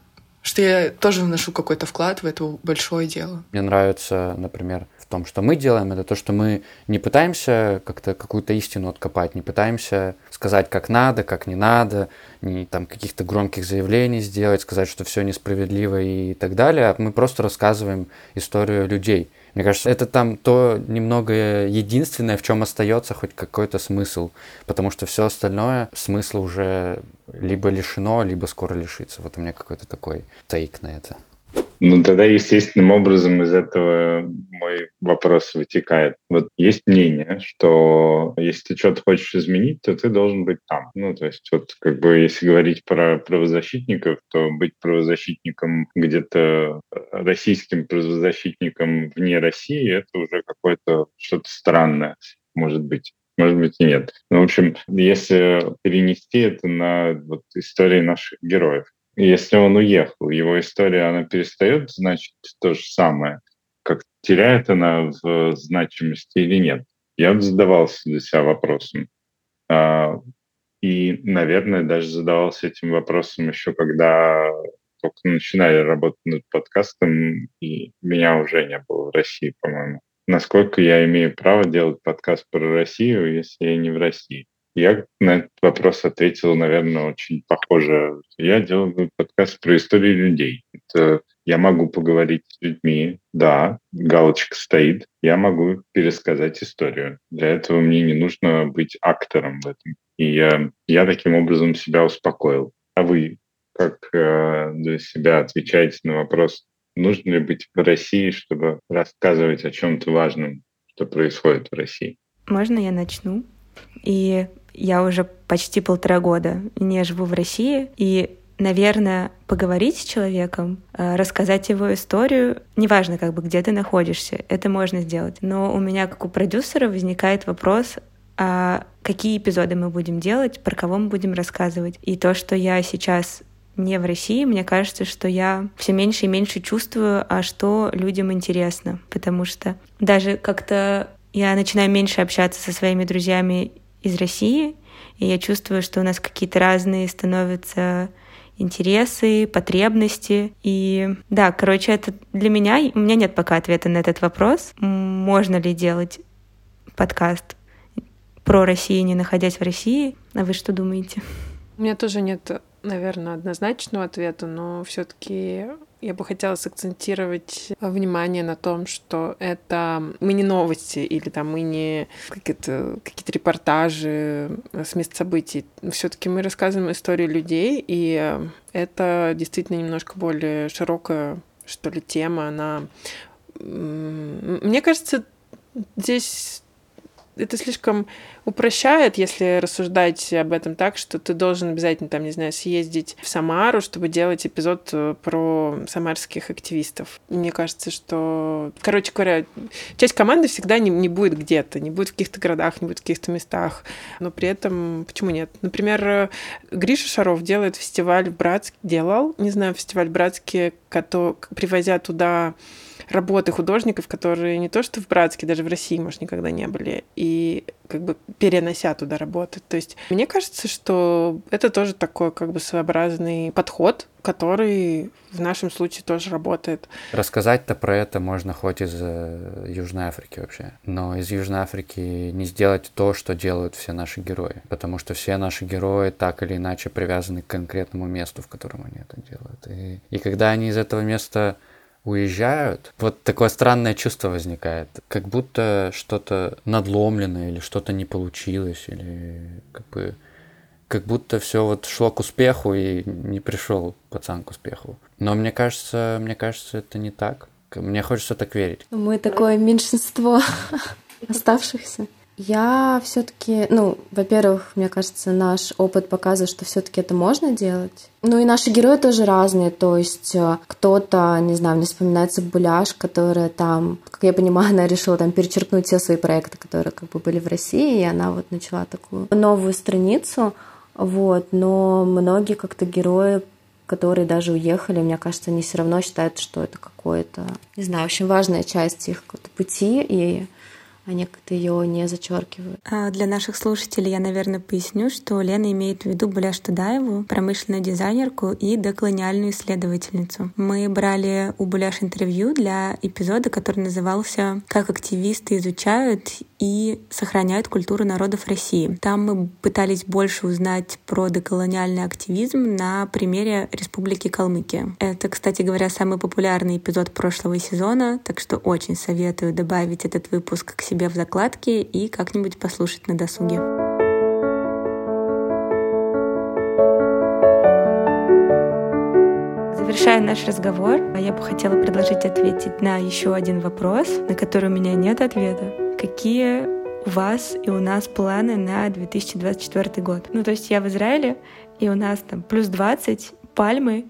что я тоже вношу какой-то вклад в это большое дело. Мне нравится, например, в том, что мы делаем, это то, что мы не пытаемся как-то какую-то истину откопать, не пытаемся сказать, как надо, как не надо, не там каких-то громких заявлений сделать, сказать, что все несправедливо и так далее. А мы просто рассказываем историю людей. Мне кажется, это там то немного единственное, в чем остается хоть какой-то смысл, потому что все остальное смысла уже либо лишено, либо скоро лишится. Вот у меня какой-то такой тейк на это. Ну, тогда естественным образом из этого мой вопрос вытекает. Вот есть мнение, что если ты что-то хочешь изменить, то ты должен быть там. Ну, то есть вот как бы если говорить про правозащитников, то быть правозащитником где-то российским правозащитником вне России, это уже какое-то что-то странное, может быть может быть и нет. Ну, в общем, если перенести это на вот истории наших героев, если он уехал, его история, она перестает значить то же самое, как теряет она в значимости или нет. Я задавался для себя вопросом. А, и, наверное, даже задавался этим вопросом еще когда только начинали работать над подкастом, и меня уже не было в России, по-моему. Насколько я имею право делать подкаст про Россию, если я не в России? Я на этот вопрос ответил, наверное, очень похоже. Я делаю подкаст про историю людей. Это я могу поговорить с людьми, да, галочка стоит, я могу пересказать историю. Для этого мне не нужно быть актором в этом. И я, я таким образом себя успокоил. А вы как э, для себя отвечаете на вопрос, нужно ли быть в России, чтобы рассказывать о чем-то важном, что происходит в России? Можно я начну? И я уже почти полтора года не живу в России, и наверное, поговорить с человеком, э, рассказать его историю, неважно, как бы, где ты находишься, это можно сделать. Но у меня, как у продюсера, возникает вопрос, а какие эпизоды мы будем делать, про кого мы будем рассказывать. И то, что я сейчас не в России, мне кажется, что я все меньше и меньше чувствую, а что людям интересно. Потому что даже как-то я начинаю меньше общаться со своими друзьями из России, и я чувствую, что у нас какие-то разные становятся интересы, потребности. И да, короче, это для меня, у меня нет пока ответа на этот вопрос. Можно ли делать подкаст про Россию, не находясь в России? А вы что думаете? У меня тоже нет, наверное, однозначного ответа, но все-таки я бы хотела сакцентировать внимание на том, что это мы не новости или там мы не какие-то какие репортажи с мест событий. Все-таки мы рассказываем истории людей, и это действительно немножко более широкая, что ли, тема. Она, мне кажется, здесь это слишком упрощает, если рассуждать об этом так, что ты должен обязательно, там, не знаю, съездить в Самару, чтобы делать эпизод э, про самарских активистов. Мне кажется, что, короче говоря, часть команды всегда не, не будет где-то, не будет в каких-то городах, не будет в каких-то местах, но при этом почему нет? Например, Гриша Шаров делает фестиваль в Братске, делал, не знаю, фестиваль в Братске, привозя туда работы художников, которые не то что в Братске, даже в России, может, никогда не были, и как бы перенося туда работы. То есть мне кажется, что это тоже такой как бы своеобразный подход, который в нашем случае тоже работает. Рассказать-то про это можно хоть из э, Южной Африки вообще, но из Южной Африки не сделать то, что делают все наши герои, потому что все наши герои так или иначе привязаны к конкретному месту, в котором они это делают. И, и когда они из этого места уезжают, вот такое странное чувство возникает, как будто что-то надломлено или что-то не получилось, или как бы как будто все вот шло к успеху и не пришел пацан к успеху. Но мне кажется, мне кажется, это не так. Мне хочется так верить. Мы такое меньшинство оставшихся. Я все-таки, ну, во-первых, мне кажется, наш опыт показывает, что все-таки это можно делать. Ну и наши герои тоже разные, то есть э, кто-то, не знаю, мне вспоминается Буляш, которая там, как я понимаю, она решила там перечеркнуть все свои проекты, которые как бы были в России, и она вот начала такую новую страницу, вот, но многие как-то герои которые даже уехали, мне кажется, они все равно считают, что это какое-то, не знаю, очень важная часть их пути, и они как-то ее не зачеркивают. А для наших слушателей я, наверное, поясню, что Лена имеет в виду Буляш Тадаеву, промышленную дизайнерку и деколониальную исследовательницу. Мы брали у Буляш интервью для эпизода, который назывался «Как активисты изучают и сохраняют культуру народов России». Там мы пытались больше узнать про деколониальный активизм на примере Республики Калмыкия. Это, кстати говоря, самый популярный эпизод прошлого сезона, так что очень советую добавить этот выпуск к себе в закладке и как-нибудь послушать на досуге. Завершая наш разговор, я бы хотела предложить ответить на еще один вопрос, на который у меня нет ответа. Какие у вас и у нас планы на 2024 год? Ну, то есть я в Израиле, и у нас там плюс 20, пальмы,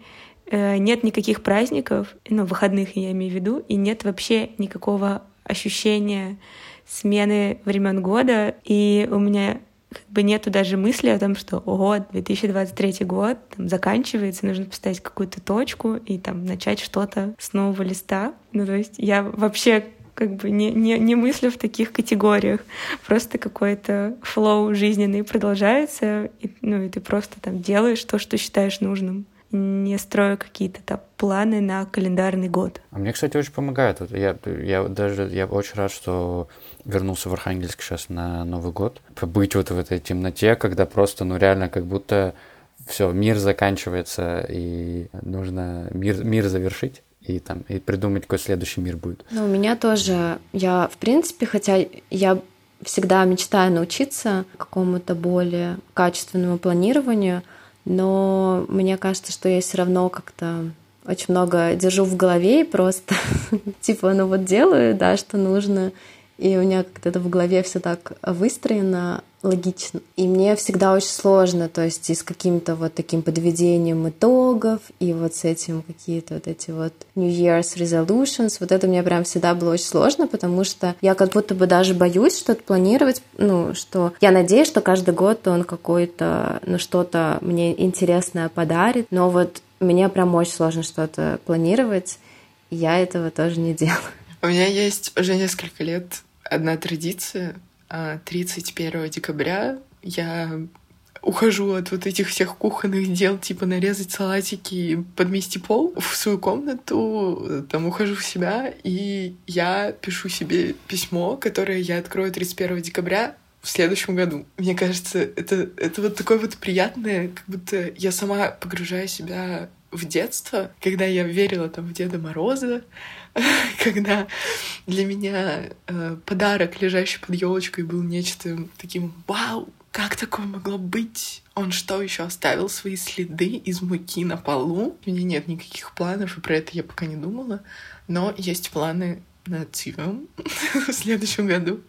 э, нет никаких праздников, ну, выходных я имею в виду, и нет вообще никакого ощущения смены времен года, и у меня как бы нету даже мысли о том, что ого, 2023 год там, заканчивается, нужно поставить какую-то точку и там начать что-то с нового листа. Ну, то есть я вообще как бы не, не, не мыслю в таких категориях. Просто какой-то флоу жизненный продолжается, и, ну, и ты просто там делаешь то, что считаешь нужным не строю какие-то там планы на календарный год. А мне, кстати, очень помогает. Я, я даже я очень рад, что вернулся в Архангельск сейчас на Новый год. Побыть вот в этой темноте, когда просто, ну реально, как будто все, мир заканчивается, и нужно мир, мир завершить и там и придумать, какой следующий мир будет. Ну, у меня тоже, я, в принципе, хотя я всегда мечтаю научиться какому-то более качественному планированию, но мне кажется, что я все равно как-то очень много держу в голове и просто типа, ну вот делаю, да, что нужно, и у меня как-то это в голове все так выстроено логично. И мне всегда очень сложно, то есть и с каким-то вот таким подведением итогов, и вот с этим какие-то вот эти вот New Year's resolutions, вот это мне прям всегда было очень сложно, потому что я как будто бы даже боюсь что-то планировать, ну, что я надеюсь, что каждый год он какой-то, ну, что-то мне интересное подарит, но вот мне прям очень сложно что-то планировать, и я этого тоже не делаю. У меня есть уже несколько лет одна традиция. 31 а, декабря я ухожу от вот этих всех кухонных дел, типа нарезать салатики и подмести пол в свою комнату, там ухожу в себя, и я пишу себе письмо, которое я открою 31 декабря в следующем году. Мне кажется, это, это вот такое вот приятное, как будто я сама погружаю себя в детство, когда я верила там в Деда Мороза, когда для меня э, подарок, лежащий под елочкой, был нечто таким «Вау, как такое могло быть? Он что, еще оставил свои следы из муки на полу? У меня нет никаких планов, и про это я пока не думала. Но есть планы на Цивиум в следующем году.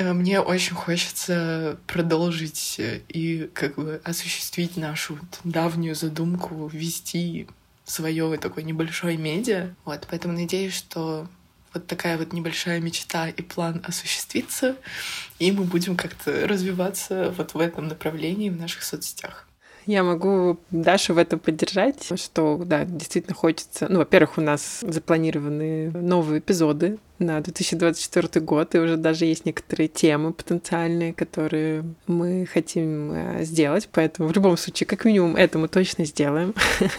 Э, мне очень хочется продолжить э, и как бы осуществить нашу давнюю задумку вести свое такое небольшое медиа. Вот, поэтому надеюсь, что вот такая вот небольшая мечта и план осуществится, и мы будем как-то развиваться вот в этом направлении в наших соцсетях. Я могу Дашу в этом поддержать, что, да, действительно хочется. Ну, во-первых, у нас запланированы новые эпизоды на 2024 год, и уже даже есть некоторые темы потенциальные, которые мы хотим э, сделать, поэтому в любом случае, как минимум, это мы точно сделаем.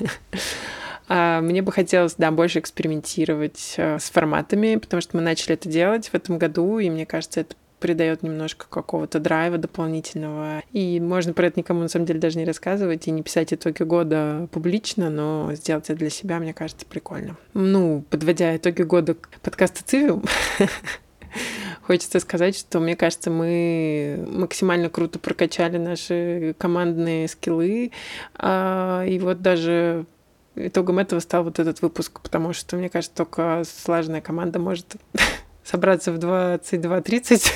А мне бы хотелось, да, больше экспериментировать э, с форматами, потому что мы начали это делать в этом году, и мне кажется, это придает немножко какого-то драйва дополнительного. И можно про это никому на самом деле даже не рассказывать и не писать итоги года публично, но сделать это для себя, мне кажется, прикольно. Ну, подводя итоги года подкаста «Цивиум», хочется сказать, что, мне кажется, мы максимально круто прокачали наши командные скиллы. А, и вот даже итогом этого стал вот этот выпуск, потому что, мне кажется, только слаженная команда может собраться в 22.30,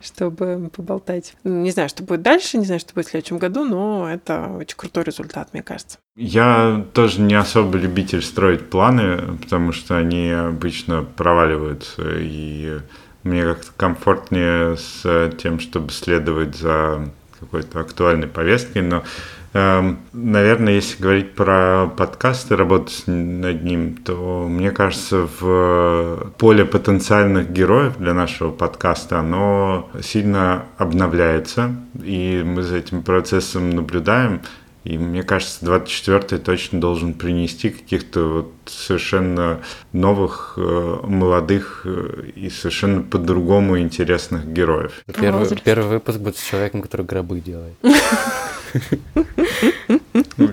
чтобы поболтать. Не знаю, что будет дальше, не знаю, что будет в следующем году, но это очень крутой результат, мне кажется. Я тоже не особо любитель строить планы, потому что они обычно проваливаются, и мне как-то комфортнее с тем, чтобы следовать за какой-то актуальной повесткой, но наверное, если говорить про подкаст и работать над ним, то, мне кажется, в поле потенциальных героев для нашего подкаста оно сильно обновляется, и мы за этим процессом наблюдаем. И мне кажется, 24-й точно должен принести каких-то вот совершенно новых, э, молодых э, и совершенно по-другому интересных героев. Первый, первый выпуск будет с человеком, который гробы делает.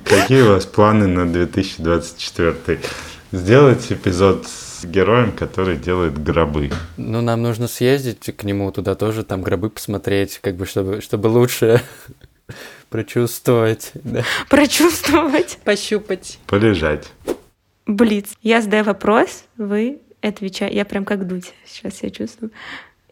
Какие у вас планы на 2024? Сделать эпизод с героем, который делает гробы. Ну, нам нужно съездить к нему туда тоже, там гробы посмотреть, как бы, чтобы, чтобы лучше прочувствовать. Да. Прочувствовать. Пощупать. Полежать. Блиц. Я задаю вопрос, вы отвечаете. Я прям как дуть сейчас себя чувствую.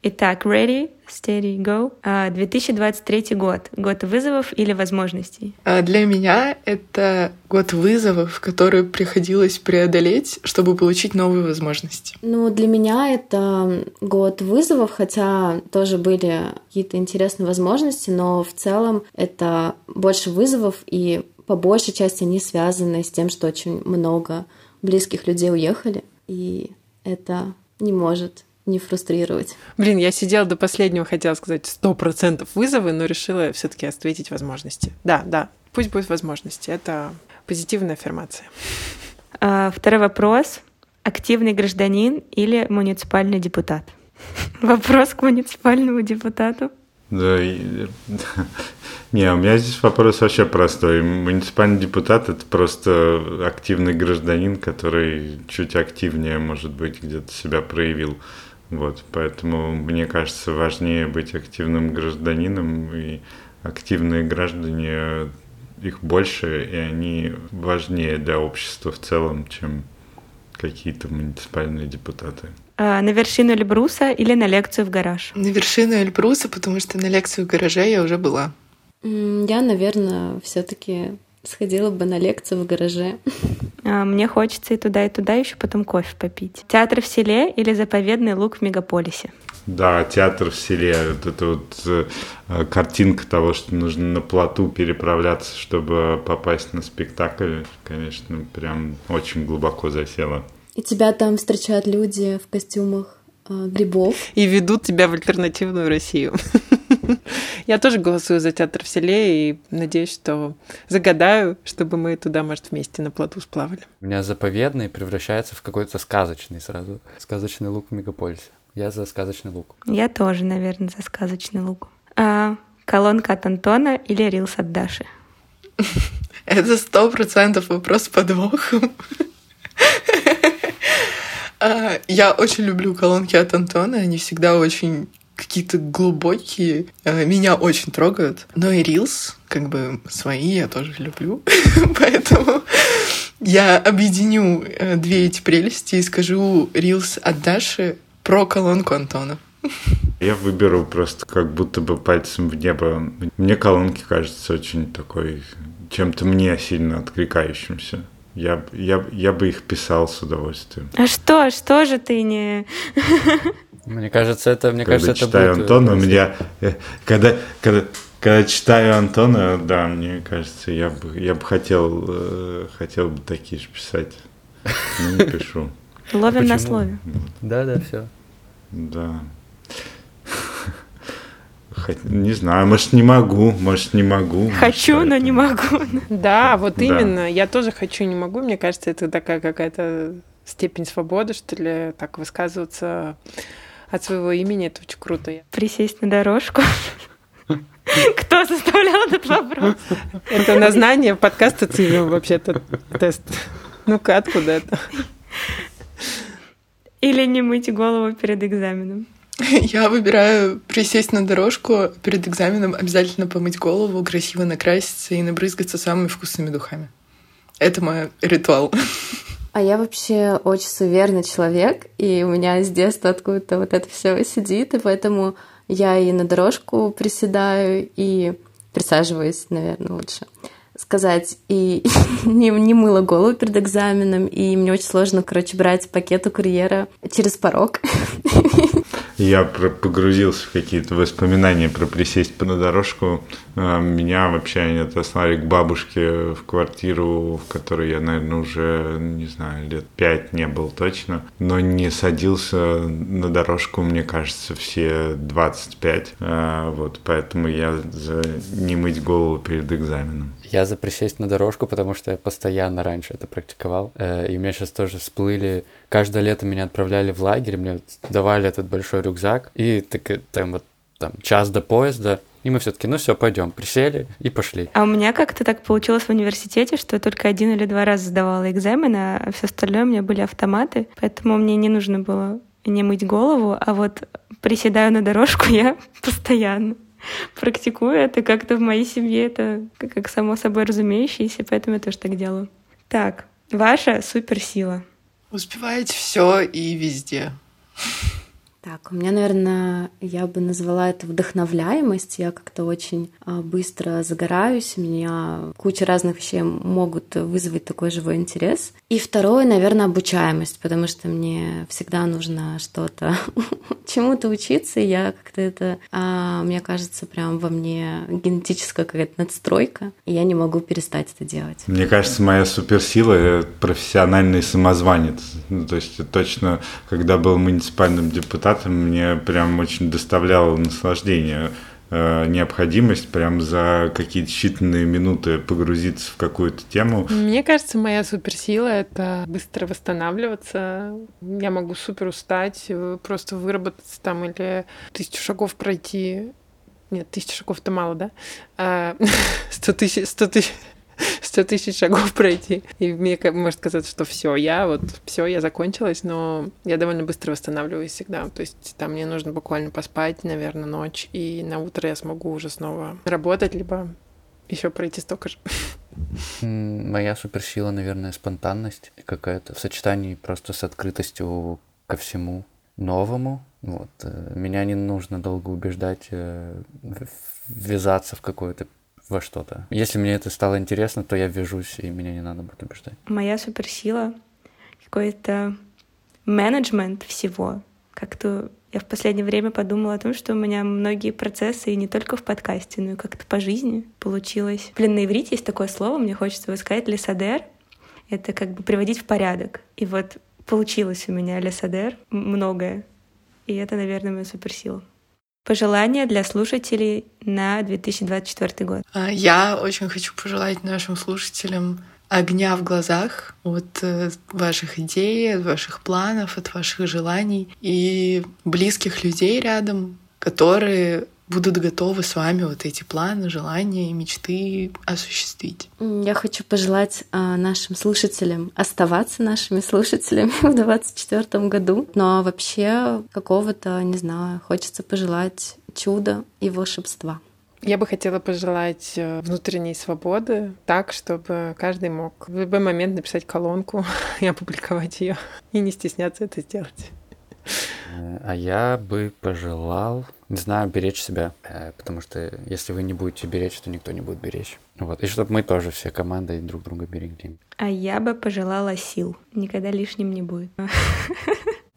Итак, ready, steady, go. 2023 а, год. Год вызовов или возможностей? А, для меня это год вызовов, которые приходилось преодолеть, чтобы получить новые возможности. Ну, для меня это год вызовов, хотя тоже были какие-то интересные возможности, но в целом это больше вызовов, и по большей части они связаны с тем, что очень много близких людей уехали, и это не может не фрустрировать. Блин, я сидела до последнего, хотела сказать сто процентов вызовы, но решила все таки ответить возможности. Да, да, пусть будет возможности. Это позитивная аффирмация. А, второй вопрос. Активный гражданин или муниципальный депутат? Вопрос к муниципальному депутату. Да, не, у меня здесь вопрос вообще простой. Муниципальный депутат – это просто активный гражданин, который чуть активнее, может быть, где-то себя проявил. Вот, поэтому мне кажется, важнее быть активным гражданином, и активные граждане, их больше, и они важнее для общества в целом, чем какие-то муниципальные депутаты. А, на вершину Эльбруса или на лекцию в гараж? На вершину Эльбруса, потому что на лекцию в гараже я уже была. Я, наверное, все-таки сходила бы на лекцию в гараже. А, мне хочется и туда, и туда еще потом кофе попить. Театр в селе или заповедный луг в мегаполисе? Да, театр в селе. Вот это вот э, картинка того, что нужно на плоту переправляться, чтобы попасть на спектакль, конечно, прям очень глубоко засела. И тебя там встречают люди в костюмах э, грибов. И ведут тебя в альтернативную Россию. Я тоже голосую за театр в селе и надеюсь, что загадаю, чтобы мы туда, может, вместе на плоту сплавали. У меня заповедный превращается в какой-то сказочный сразу. Сказочный лук в мегаполисе. Я за сказочный лук. Я тоже, наверное, за сказочный лук. А, колонка от Антона или рилс от Даши? Это сто процентов вопрос с подвохом. А, я очень люблю колонки от Антона, они всегда очень какие-то глубокие, э, меня очень трогают. Но и рилс, как бы свои я тоже люблю, поэтому я объединю э, две эти прелести и скажу рилс от Даши про колонку Антона. Я выберу просто как будто бы пальцем в небо. Мне колонки кажется очень такой, чем-то мне сильно откликающимся. Я, я, я бы их писал с удовольствием. А что, что же ты не... Мне кажется, это, мне когда кажется, читаю это будет... Антона, у меня, э, когда, когда, когда читаю Антона, да, мне кажется, я бы, я бы хотел, э, хотел бы такие же писать. Но не пишу. Ловим на слове. Да, да, все. Да. Не знаю, может, не могу, может, не могу. Хочу, может, но не могу. Да, вот Да. именно. Я тоже хочу, не могу. Мне кажется, это такая какая-то степень свободы, что ли, так высказываться от своего имени. Это очень круто. Присесть на дорожку. Кто составлял этот вопрос? Это на знание подкаста Цивиум вообще-то тест. Ну-ка, откуда это? Или не мыть голову перед экзаменом? Я выбираю присесть на дорожку перед экзаменом, обязательно помыть голову, красиво накраситься и набрызгаться самыми вкусными духами. Это мой ритуал. А я вообще очень суверенный человек, и у меня с детства откуда-то вот это все сидит, и поэтому я и на дорожку приседаю, и присаживаюсь, наверное, лучше сказать, и не, не мыла голову перед экзаменом, и мне очень сложно, короче, брать пакет у курьера через порог. Я погрузился в какие-то воспоминания про присесть на дорожку. А, Меня вообще они отослали к бабушке в квартиру, в которой я, наверное, уже, не знаю, лет пять не был точно. Но не садился на дорожку, мне кажется, все 25. А, Вот, поэтому я за не мыть голову перед экзаменом. Я за присесть на дорожку, потому что я постоянно раньше это практиковал. Э, И у меня сейчас тоже всплыли... Каждое лето меня отправляли в лагерь, мне давали этот большой рюкзак, и так, э, там вот там час до поезда, и мы все-таки, ну все, пойдем, присели и пошли. А у меня как-то так получилось в университете, что я только один или два раза сдавала экзамен, а все остальное у меня были автоматы, поэтому мне не нужно было не мыть голову, а вот приседаю на дорожку я постоянно практикую это как-то в моей семье, это как само собой разумеющееся, поэтому я тоже так делаю. Так, ваша суперсила. Успеваете все и везде. Так, у меня, наверное, я бы назвала это вдохновляемость. Я как-то очень а, быстро загораюсь, у меня куча разных вещей могут вызвать такой живой интерес. И второе, наверное, обучаемость, потому что мне всегда нужно что-то, чему-то учиться, и я как-то это, а, мне кажется, прям во мне генетическая какая-то надстройка, и я не могу перестать это делать. Мне кажется, моя суперсила — профессиональный самозванец. Ну, то есть точно, когда был муниципальным депутатом, мне прям очень доставляло наслаждение э, необходимость прям за какие-то считанные минуты погрузиться в какую-то тему. Мне кажется, моя суперсила — это быстро восстанавливаться. Я могу супер устать, э, просто выработаться там или тысячу шагов пройти. Нет, тысяча шагов-то мало, да? А, Сто тысяч, сто тысяч, сто тысяч шагов пройти. И мне может казаться, что все, я вот, все, я закончилась, но я довольно быстро восстанавливаюсь всегда. То есть там мне нужно буквально поспать, наверное, ночь, и на утро я смогу уже снова работать, либо еще пройти столько же. Моя суперсила, наверное, спонтанность какая-то в сочетании просто с открытостью ко всему новому. Вот. э, Меня не нужно долго убеждать э, ввязаться в какое-то во что-то. Если мне это стало интересно, то я ввяжусь, и меня не надо будет убеждать. Моя суперсила — какой-то менеджмент всего. Как-то я в последнее время подумала о том, что у меня многие процессы, и не только в подкасте, но и как-то по жизни получилось. Блин, на иврите есть такое слово, мне хочется его сказать, лесадер. Это как бы приводить в порядок. И вот получилось у меня лесадер многое. И это, наверное, моя суперсила. Пожелания для слушателей на 2024 год. А Я очень хочу пожелать нашим слушателям огня в глазах от э, ваших идей, от ваших планов, от ваших желаний и близких людей рядом, которые будут готовы с вами вот эти планы, желания и мечты осуществить. Я хочу пожелать а, нашим слушателям оставаться нашими слушателями в 2024 году. Но вообще какого-то, не знаю, хочется пожелать чуда и волшебства. Я бы хотела пожелать э, внутренней свободы так, чтобы каждый мог в любой момент написать колонку и опубликовать ее, и не стесняться это сделать. Э, А я бы пожелал, не знаю, беречь себя, э, потому что если вы не будете беречь, то никто не будет беречь. Вот. И чтобы мы тоже все командой друг друга берегли. А я бы пожелала сил. Никогда лишним не будет.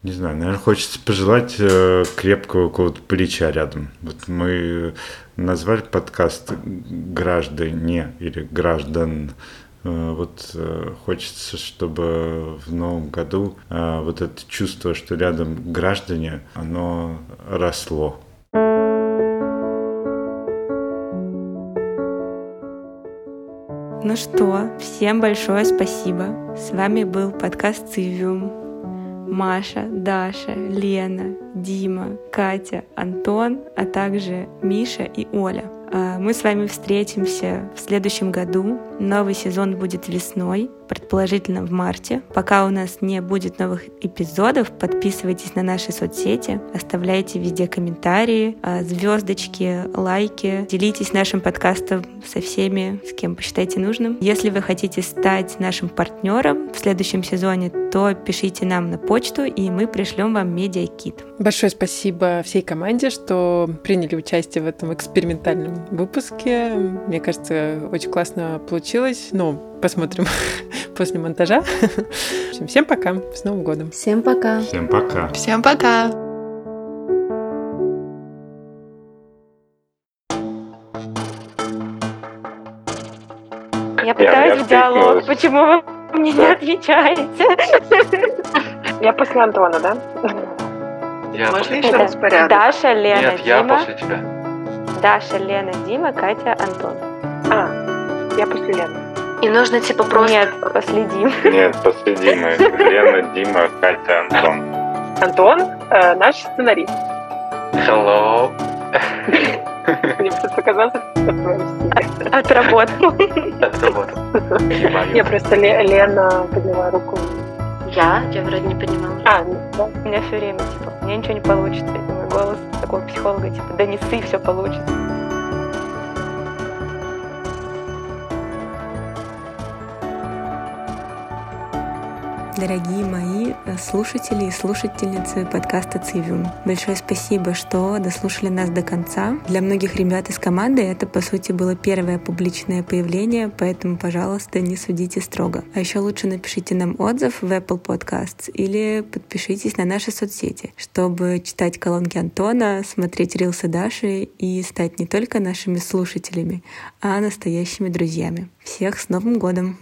Не знаю, наверное, хочется пожелать э, крепкого какого-то плеча рядом. Вот мы назвали подкаст «Граждане» или «Граждан». Э, вот э, хочется, чтобы в новом году вот это чувство, что рядом граждане, оно росло. Ну что, всем большое спасибо. С вами был подкаст «Цивиум». Маша, Даша, Лена, Дима, Катя, Антон, а также Миша и Оля. А, мы с вами встретимся в следующем году. Новый сезон будет весной предположительно в марте. Пока у нас не будет новых эпизодов, подписывайтесь на наши соцсети, оставляйте везде комментарии, а, звездочки, лайки, делитесь нашим подкастом со всеми, с кем посчитаете нужным. Если вы хотите стать нашим партнером в следующем сезоне, то пишите нам на почту, и мы пришлем вам медиакит. Большое спасибо всей команде, что приняли участие в этом экспериментальном выпуске. Мне кажется, очень классно получилось. Ну, посмотрим после монтажа. В общем, всем пока. С Новым годом. Всем пока. Всем пока. Всем пока. Я пытаюсь в диалог. Почему вы мне не отвечаете? Я после Антона, да? Я Можно еще раз порядок? Даша, Лена, Нет, я Дима. после тебя. Даша, Лена, Дима, Катя, Антон. А, я после Лены. И нужно типа просто... Нет, последим. Нет, после Димы. Лена, Дима, Катя, Антон. Антон, э, наш сценарист. Hello. Мне просто показалось, что. Отработал. Отработал. Я просто Ле- Лена подняла руку. Я? Я вроде не понимала. А, ну, да. У меня все время, типа, у меня ничего не получится. И мой голос такого психолога, типа, да не ссы, все получится. Дорогие мои э, слушатели и слушательницы подкаста «Цивиум», большое спасибо, что дослушали нас до конца. Для многих ребят из команды это, по сути, было первое публичное появление, поэтому, пожалуйста, не судите строго. А еще лучше напишите нам отзыв в Apple Podcasts или подпишитесь на наши соцсети, чтобы читать колонки Антона, смотреть рилсы Даши и стать не только нашими слушателями, а настоящими друзьями. Всех с Новым годом!